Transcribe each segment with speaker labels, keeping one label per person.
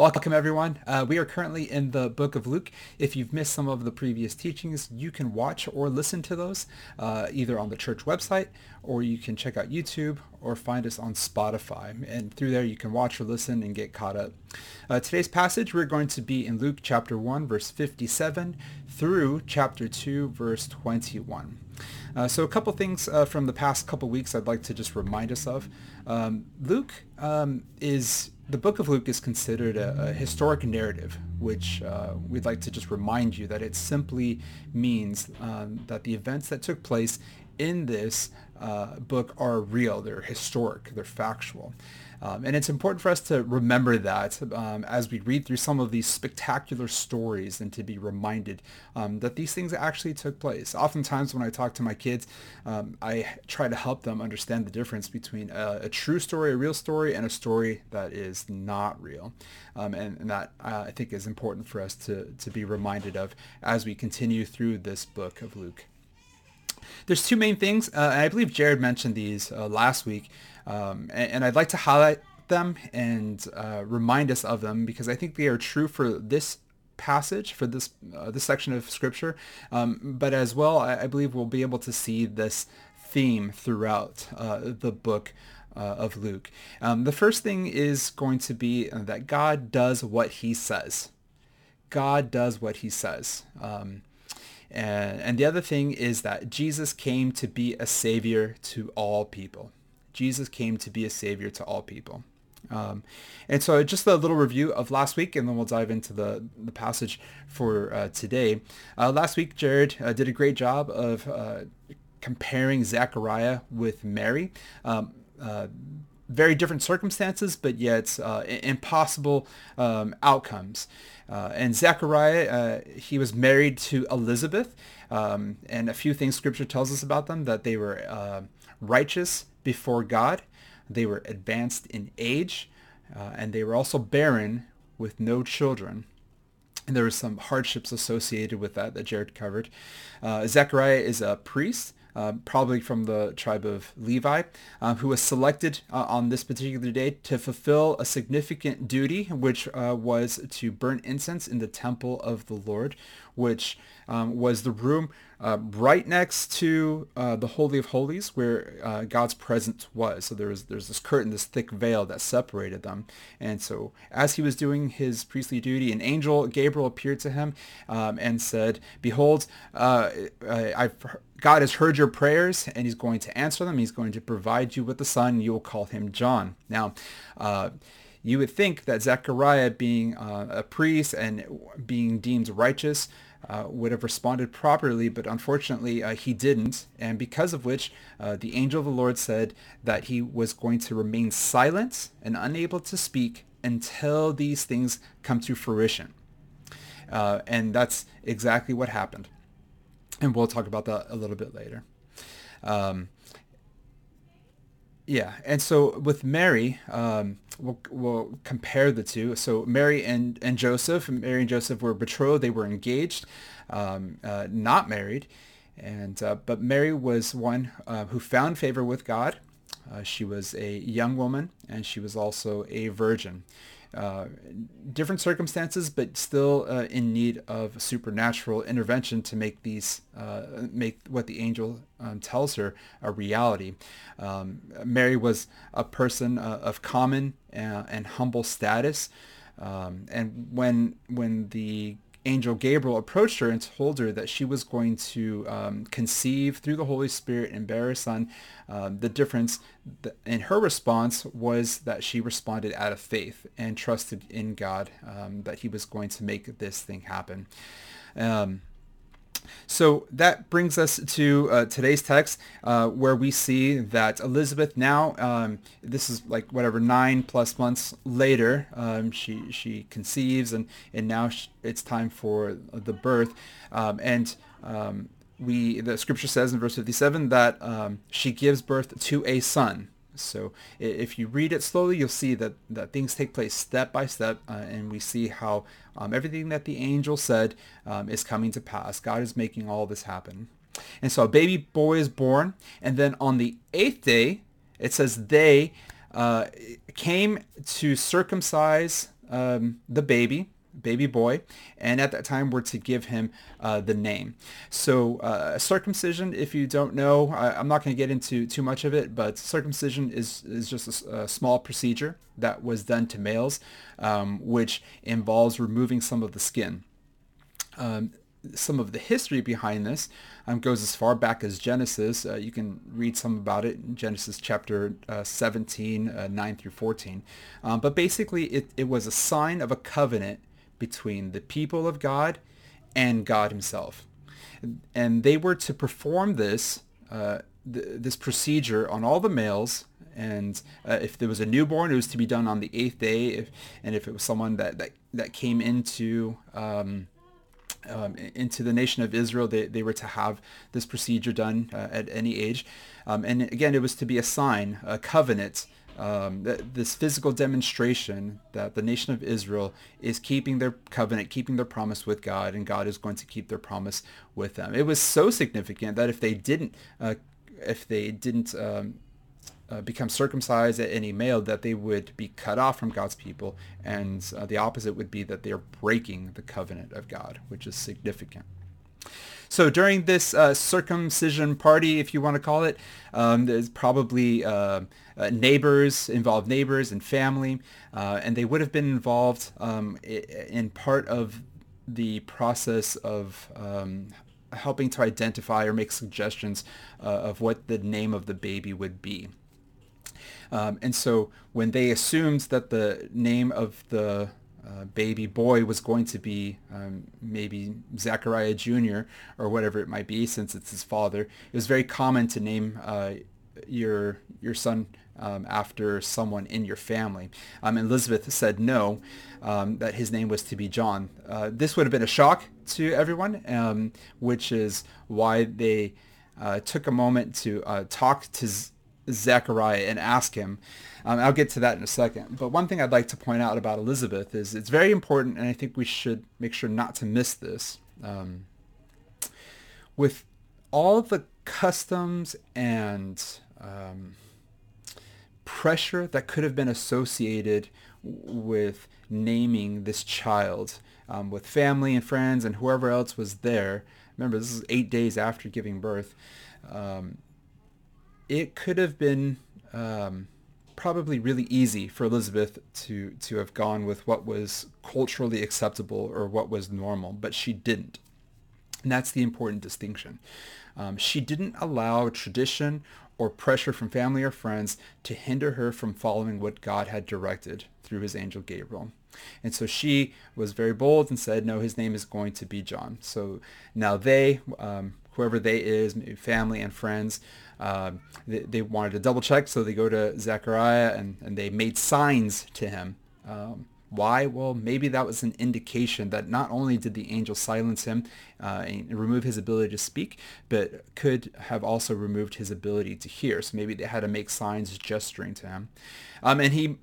Speaker 1: Welcome, everyone. Uh, we are currently in the book of Luke. If you've missed some of the previous teachings, you can watch or listen to those uh, either on the church website or you can check out YouTube or find us on Spotify. And through there, you can watch or listen and get caught up. Uh, today's passage, we're going to be in Luke chapter 1, verse 57 through chapter 2, verse 21. Uh, so a couple things uh, from the past couple weeks I'd like to just remind us of. Um, Luke um, is the book of Luke is considered a, a historic narrative, which uh, we'd like to just remind you that it simply means um, that the events that took place in this uh, book are real, they're historic, they're factual. Um, and it's important for us to remember that um, as we read through some of these spectacular stories and to be reminded um, that these things actually took place. Oftentimes when I talk to my kids, um, I try to help them understand the difference between a, a, true story, a real story, and a story that is not real. Um, and, and, that uh, I think is important for us to, to be reminded of as we continue through this book of Luke. There's two main things, uh, I believe Jared mentioned these uh, last week, um, and, and, I'd like to highlight them and uh, remind us of them because I think they are true for this passage, for this uh, this section of Scripture, um, but as well, I, I, believe we'll be able to see this theme throughout uh, the book uh, of Luke. Um, the first thing is going to be that God does what he says. God does what he says. Um, and, and the other thing is that Jesus came to be a savior to all people. Jesus came to be a savior to all people. Um, and so just a little review of last week, and then we'll dive into the, the passage for uh, today. Uh, last week, Jared uh, did a great job of uh, comparing Zechariah with Mary. Um, uh, very different circumstances, but yet uh, impossible um, outcomes. Uh, and Zechariah, uh, he was married to Elizabeth, um, and a few things Scripture tells us about them, that they were uh, righteous before God, they were advanced in age, uh, and they were also barren with no children. And there were some hardships associated with that that Jared covered. Uh, Zechariah is a priest, uh, probably from the tribe of Levi, uh, who was selected uh, on this particular day to fulfill a significant duty, which uh, was to burn incense in the temple of the Lord, which um, was the room uh, right next to uh, the Holy of Holies where uh, God's presence was. So there was there's this curtain, this thick veil that separated them. And so as he was doing his priestly duty, an angel, Gabriel, appeared to him um, and said, behold, uh, I've God has heard your prayers and he's going to answer them. He's going to provide you with a son. You will call him John. Now, uh, you would think that Zechariah, being uh, a priest and being deemed righteous, uh, would have responded properly, but unfortunately uh, he didn't, and because of which uh, the angel of the Lord said that he was going to remain silent and unable to speak until these things come to fruition. Uh, and that's exactly what happened. And we'll talk about that a little bit later. Um, yeah, and so with Mary, um, we'll, we'll compare the two. So Mary and, and Joseph, Mary and Joseph were betrothed. They were engaged, um, uh, not married. And uh, but Mary was one uh, who found favor with God. Uh, she was a young woman, and she was also a virgin. Uh, different circumstances, but still uh, in need of supernatural intervention to make these uh, make what the angel um, tells her a reality. Um, Mary was a person uh, of common uh, and humble status, um, and when when the angel Gabriel approached her and told her that she was going to um, conceive through the Holy Spirit and bear a son. Um, the difference in her response was that she responded out of faith and trusted in God um, that he was going to make this thing happen. Um, so that brings us to uh, today's text, uh, where we see that Elizabeth now, um, this is like whatever nine plus months later, um, she she conceives, and and now she, it's time for the birth, um, and um, we the scripture says in verse 57 that um, she gives birth to a son. So if you read it slowly, you'll see that, that things take place step by step, uh, and we see how um, everything that the angel said um, is coming to pass. God is making all this happen. And so a baby boy is born, and then on the eighth day, it says they uh, came to circumcise um, the baby, baby boy, and at that time were to give him uh, the name. So uh, circumcision, if you don't know, I, am not going to get into too much of it, but circumcision is, is just a, a small procedure that was done to males, um, which involves removing some of the skin. Um, some of the history behind this um, goes as far back as Genesis. Uh, you can read some about it in Genesis chapter uh, 17, uh, 9 through 14. Um, but basically, it, it was a sign of a covenant between the people of God and God himself. And they were to perform this, uh, th- this procedure on all the males and uh, if there was a newborn, it was to be done on the eighth day. If, and if it was someone that, that, that came into um, um, into the nation of Israel, they, they were to have this procedure done uh, at any age. Um, and again, it was to be a sign, a covenant, um, this physical demonstration that the nation of Israel is keeping their covenant, keeping their promise with God, and God is going to keep their promise with them. It was so significant that if they didn't, uh, if they didn't um, uh, become circumcised at any male, that they would be cut off from God's people. And uh, the opposite would be that they're breaking the covenant of God, which is significant. So during this uh, circumcision party, if you want to call it, um, there's probably uh, uh, neighbors, involved neighbors and family, uh, and they would have been involved um, in part of the process of um, helping to identify or make suggestions uh, of what the name of the baby would be. Um, and so when they assumed that the name of the uh, baby boy was going to be um, maybe Zachariah Jr. or whatever it might be, since it's his father, it was very common to name uh, your your son um, after someone in your family. Um, Elizabeth said no, um, that his name was to be John. Uh, this would have been a shock to everyone, um, which is why they uh, took a moment to uh, talk to Z- Zechariah and ask him. Um, I'll get to that in a second. But one thing I'd like to point out about Elizabeth is it's very important, and I think we should make sure not to miss this. Um, with all the customs and um, pressure that could have been associated with naming this child, um, with family and friends and whoever else was there. Remember, this is eight days after giving birth. It could have been um, probably really easy for Elizabeth to to have gone with what was culturally acceptable or what was normal, but she didn't. And that's the important distinction. Um, she didn't allow tradition or pressure from family or friends to hinder her from following what God had directed through his angel Gabriel. And so she was very bold and said, no, his name is going to be John. So now they, um, whoever they is, family and friends, uh, they, they, wanted to double check. So they go to Zechariah and, and they made signs to him. Um, why? Well, maybe that was an indication that not only did the angel silence him uh, and remove his ability to speak, but could have also removed his ability to hear. So maybe they had to make signs gesturing to him. Um, and he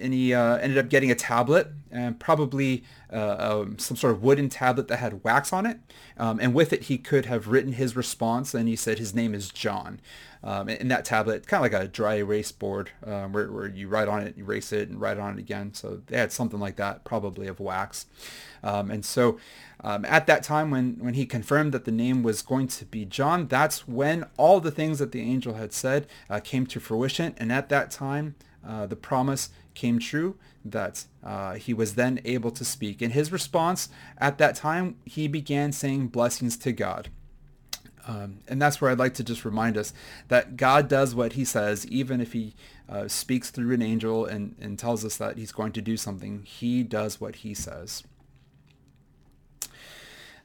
Speaker 1: and he uh, ended up getting a tablet and probably uh, um, some sort of wooden tablet that had wax on it. Um, and with it, he could have written his response. And he said his name is John. Um, in that tablet, kind of like a dry erase board uh, where, where you write on it, erase it, and write on it again. So they had something like that, probably of wax. Um, and so um, at that time when, when he confirmed that the name was going to be John, that's when all the things that the angel had said uh, came to fruition. And at that time, uh, the promise came true that uh, he was then able to speak. In his response at that time, he began saying blessings to God. Um, and that's where I'd like to just remind us that God does what he says, even if he uh, speaks through an angel and, and tells us that he's going to do something, he does what he says.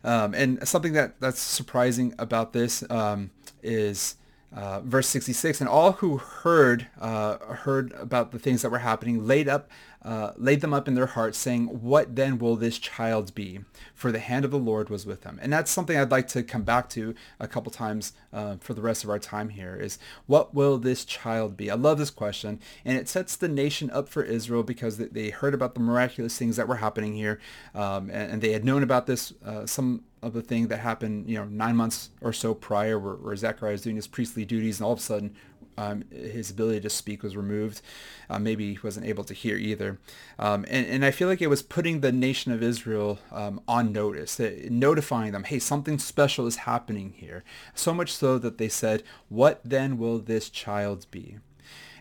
Speaker 1: Um, and something that, that's surprising about this um, is uh, verse 66, and all who heard uh, heard about the things that were happening laid up uh, laid them up in their hearts, saying, What then will this child be? For the hand of the Lord was with him. And that's something I'd like to come back to a couple times uh, for the rest of our time here is, What will this child be? I love this question. And it sets the nation up for Israel because they heard about the miraculous things that were happening here. Um, and, and, they had known about this, uh, some of the thing that happened, you know, nine months or so prior where, where Zechariah is doing his priestly duties and all of a sudden um, his ability to speak was removed. Uh, maybe he wasn't able to hear either. Um, and, and I feel like it was putting the nation of Israel um, on notice, uh, notifying them, hey, something special is happening here. So much so that they said, what then will this child be?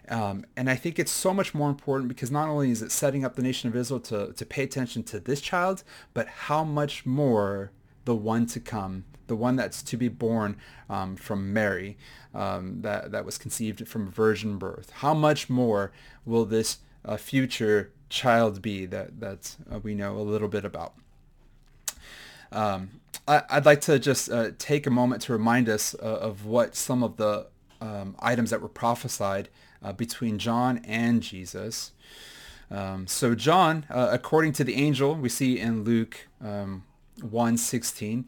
Speaker 1: Um, and I think it's so much more important because not only is it setting up the nation of Israel to, to pay attention to this child, but how much more the one to come, the one that's to be born um, from Mary, um, that, that was conceived from virgin birth. How much more will this uh, future child be that, that uh, we know a little bit about? Um, I, would like to just uh, take a moment to remind us uh, of what some of the um, items that were prophesied uh, between John and Jesus. Um, so John, uh, according to the angel, we see in Luke um, 1.16,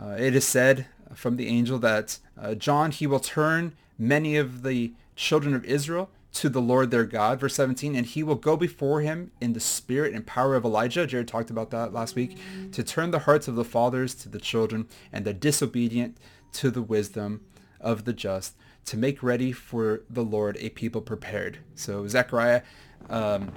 Speaker 1: uh, it is said from the angel that uh, John, he will turn many of the children of Israel to the Lord their God, verse 17, and he will go before him in the spirit and power of Elijah. Jared talked about that last week, to turn the hearts of the fathers to the children and the disobedient to the wisdom of the just to make ready for the Lord a people prepared. So Zechariah, um,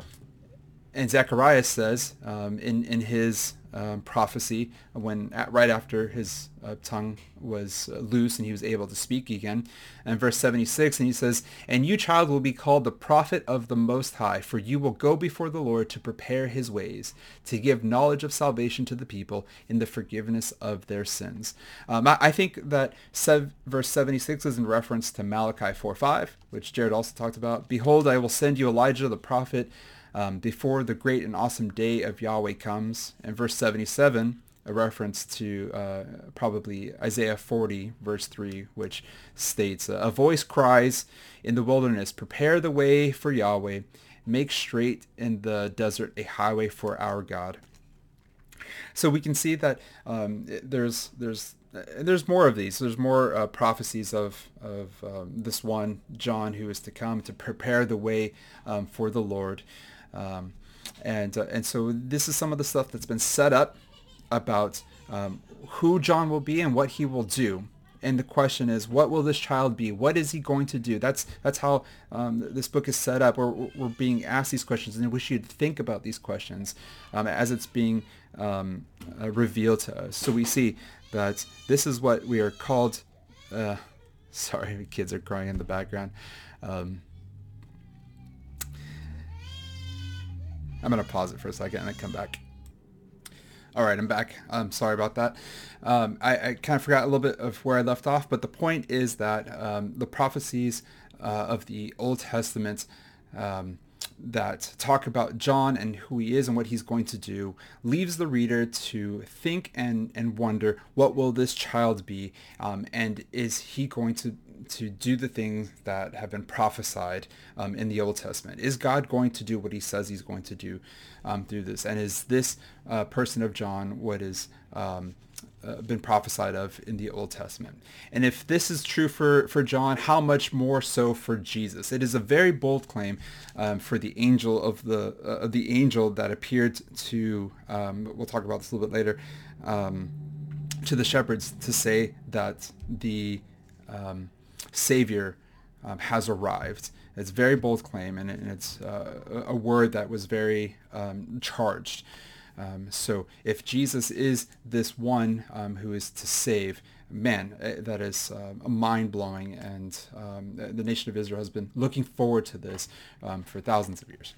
Speaker 1: and Zechariah says um, in in his um, prophecy when at, right after his uh, tongue was uh, loose and he was able to speak again. And verse 76, and he says, And you, child, will be called the prophet of the Most High, for you will go before the Lord to prepare his ways, to give knowledge of salvation to the people in the forgiveness of their sins. Um, I, I, think that sev- verse 76 is in reference to Malachi 4.5, which Jared also talked about. Behold, I will send you Elijah the prophet um, before the great and awesome day of Yahweh comes. And verse 77, a reference to uh, probably Isaiah 40, verse 3, which states, A voice cries in the wilderness, prepare the way for Yahweh, make straight in the desert a highway for our God. So we can see that um, there's there's there's more of these. There's more uh, prophecies of of um, this one John who is to come to prepare the way um, for the Lord. Um, and, uh, and so this is some of the stuff that's been set up about um, who John will be and what he will do. And the question is, what will this child be? What is he going to do? That's that's how um, this book is set up. We're, we're being asked these questions, and I wish you'd think about these questions um, as it's being um, uh, revealed to us. So we see that this is what we are called. Uh, sorry, kids are crying in the background. I'm going to pause it for a second and then come back. All right, I'm back. I'm sorry about that. Um, I, I, kind of forgot a little bit of where I left off, but the point is that um, the prophecies uh, of the Old Testament um, that talk about John and who he is and what he's going to do leaves the reader to think and, and wonder what will this child be um, and is he going to to do the things that have been prophesied um, in the Old Testament? Is God going to do what he says he's going to do um, through this? And is this uh, person of John what is um, uh, been prophesied of in the Old Testament. And if this is true for, for John, how much more so for Jesus? It is a very bold claim um, for the angel of the uh, the angel that appeared to um, we'll talk about this a little bit later um, to the shepherds to say that the um, Savior um, has arrived. It's a very bold claim, and, and it's uh, a word that was very um, charged. Um, so if Jesus is this one um, who is to save, man, eh, that is uh, mind-blowing. And um, the nation of Israel has been looking forward to this um, for thousands of years.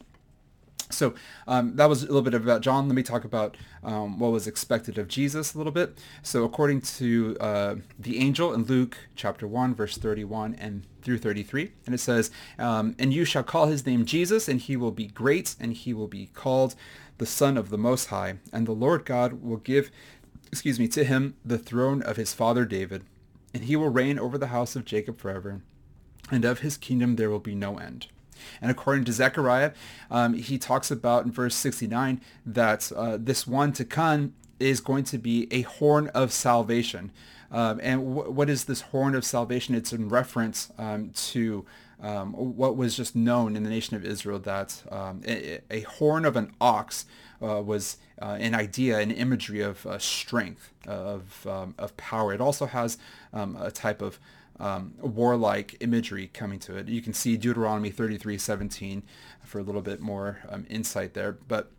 Speaker 1: So um, that was a little bit about John. Let me talk about um, what was expected of Jesus a little bit. So according to uh, the angel in Luke chapter 1, verse 31 and through 33, and it says, um, And you shall call his name Jesus, and he will be great, and he will be called the Son of the Most High, and the Lord God will give, excuse me, to him the throne of his father David, and he will reign over the house of Jacob forever, and of his kingdom there will be no end. And according to Zechariah, um, he talks about in verse 69 that uh, this one to come is going to be a horn of salvation. Um, and w- what is this horn of salvation? It's in reference um, to um, what was just known in the nation of Israel that um, a, a, horn of an ox uh, was uh, an idea, an imagery of uh, strength, of, um, of power. It also has um, a type of um, warlike imagery coming to it. You can see Deuteronomy 33:17 for a little bit more um, insight there, but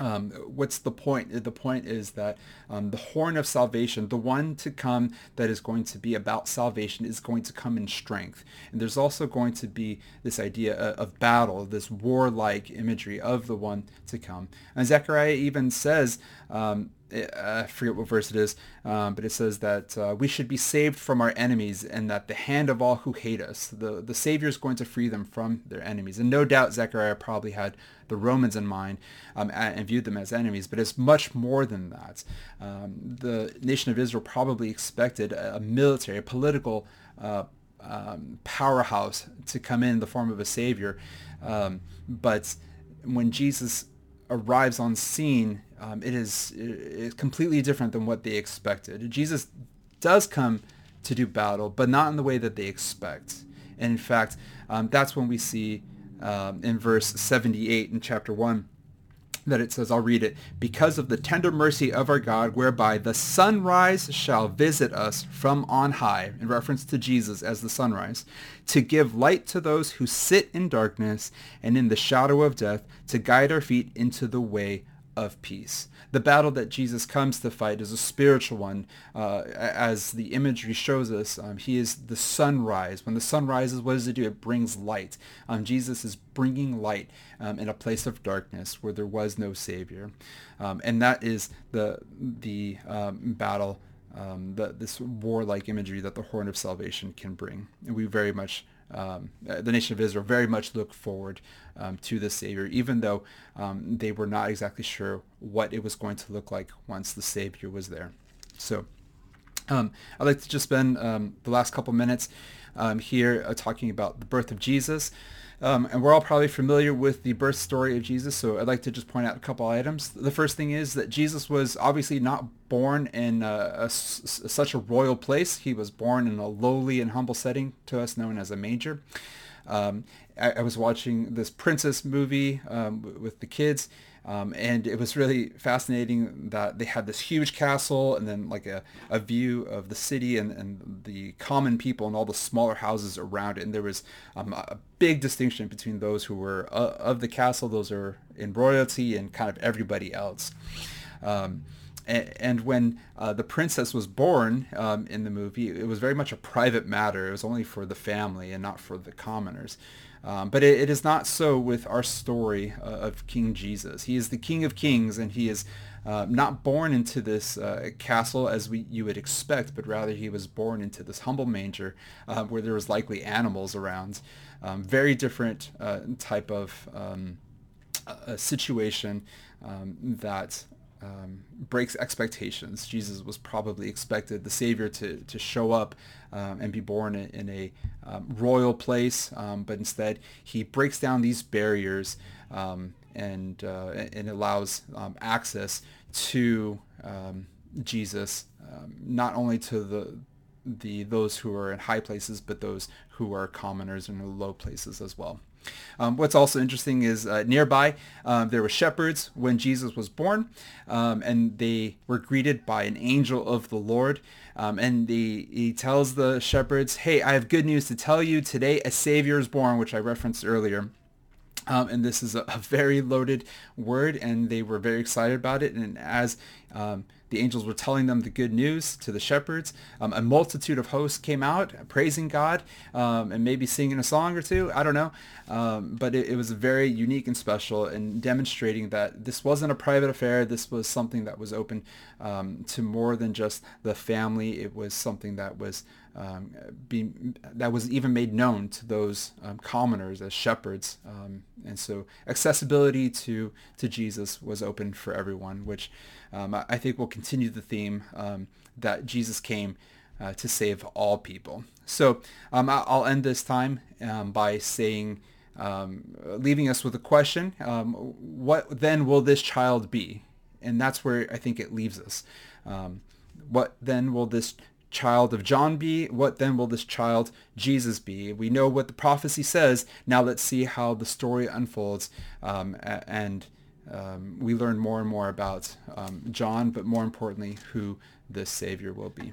Speaker 1: um, what's the point? The point is that um, the horn of salvation, the one to come that is going to be about salvation, is going to come in strength. And there's also going to be this idea of battle, this warlike imagery of the one to come. And Zechariah even says, um, I forget what verse it is, um, but it says that uh, we should be saved from our enemies and that the hand of all who hate us, the, the Savior is going to free them from their enemies. And no doubt Zechariah probably had the Romans in mind um, and viewed them as enemies, but it's much more than that. Um, the nation of Israel probably expected a, military, a political uh, um, powerhouse to come in, in the form of a Savior. Um, but when Jesus arrives on scene, um, it is it is completely different than what they expected. Jesus does come to do battle, but not in the way that they expect. And in fact, um, that's when we see um, in verse 78 in chapter 1 that it says, I'll read it, because of the tender mercy of our God, whereby the sunrise shall visit us from on high, in reference to Jesus as the sunrise, to give light to those who sit in darkness and in the shadow of death, to guide our feet into the way of peace. The battle that Jesus comes to fight is a spiritual one. Uh, as the imagery shows us, um, he is the sunrise. When the sun rises, what does it do? It brings light. Um, Jesus is bringing light um, in a place of darkness where there was no Savior. Um, and that is the, the um, battle, um, the, this warlike imagery that the horn of salvation can bring. And we very much um, uh, the nation of Israel very much looked forward um, to the Savior, even though um, they were not exactly sure what it was going to look like once the Savior was there. So um, I'd like to just spend um, the last couple minutes um, here uh, talking about the birth of Jesus. Um, and we're all probably familiar with the birth story of Jesus, so I'd like to just point out a couple items. The first thing is that Jesus was obviously not born in a, a, such a royal place. He was born in a lowly and humble setting to us known as a manger. Um, I, I, was watching this princess movie um, with the kids, um, and it was really fascinating that they had this huge castle and then like a, a view of the city and, and the common people and all the smaller houses around it. And there was um, a big distinction between those who were uh, of the castle, those are in royalty, and kind of everybody else. Um, and, when uh, the princess was born um, in the movie, it was very much a private matter. It was only for the family and not for the commoners. Um, but it, it is not so with our story uh, of King Jesus. He is the King of Kings, and he is uh, not born into this uh, castle as we you would expect, but rather he was born into this humble manger uh, where there was likely animals around. Um, very different uh, type of um, situation um, that um, breaks expectations. Jesus was probably expected the Savior to, to show up um, and be born in, a um, royal place, um, but instead he breaks down these barriers um, and, uh, and allows um, access to Jesus, not only to the the those who are in high places, but those who are commoners in low places as well. Um, what's also interesting is uh, nearby um, there were shepherds when Jesus was born, um, and they were greeted by an angel of the Lord. Um, and the, he tells the shepherds, "Hey, I have good news to tell you. Today a Savior is born," which I referenced earlier. Um, and this is a, a, very loaded word, and they were very excited about it. And as um, the angels were telling them the good news to the shepherds. Um, a multitude of hosts came out praising God um, and maybe singing a song or two. I don't know. Um, but it, it, was very unique and special and demonstrating that this wasn't a private affair. This was something that was open um, to more than just the family. It was something that was um, being, that was even made known to those um, commoners as shepherds. and so accessibility to, to Jesus was open for everyone, which um, I think we'll continue the theme um, that Jesus came uh, to save all people. So um, I'll end this time um, by saying, um, leaving us with a question, um, what then will this child be? And that's where I think it leaves us. what then will this child of John be? What then will this child Jesus be? We know what the prophecy says. Now let's see how the story unfolds and um, we learn more and more about um, John, but more importantly, who this Savior will be.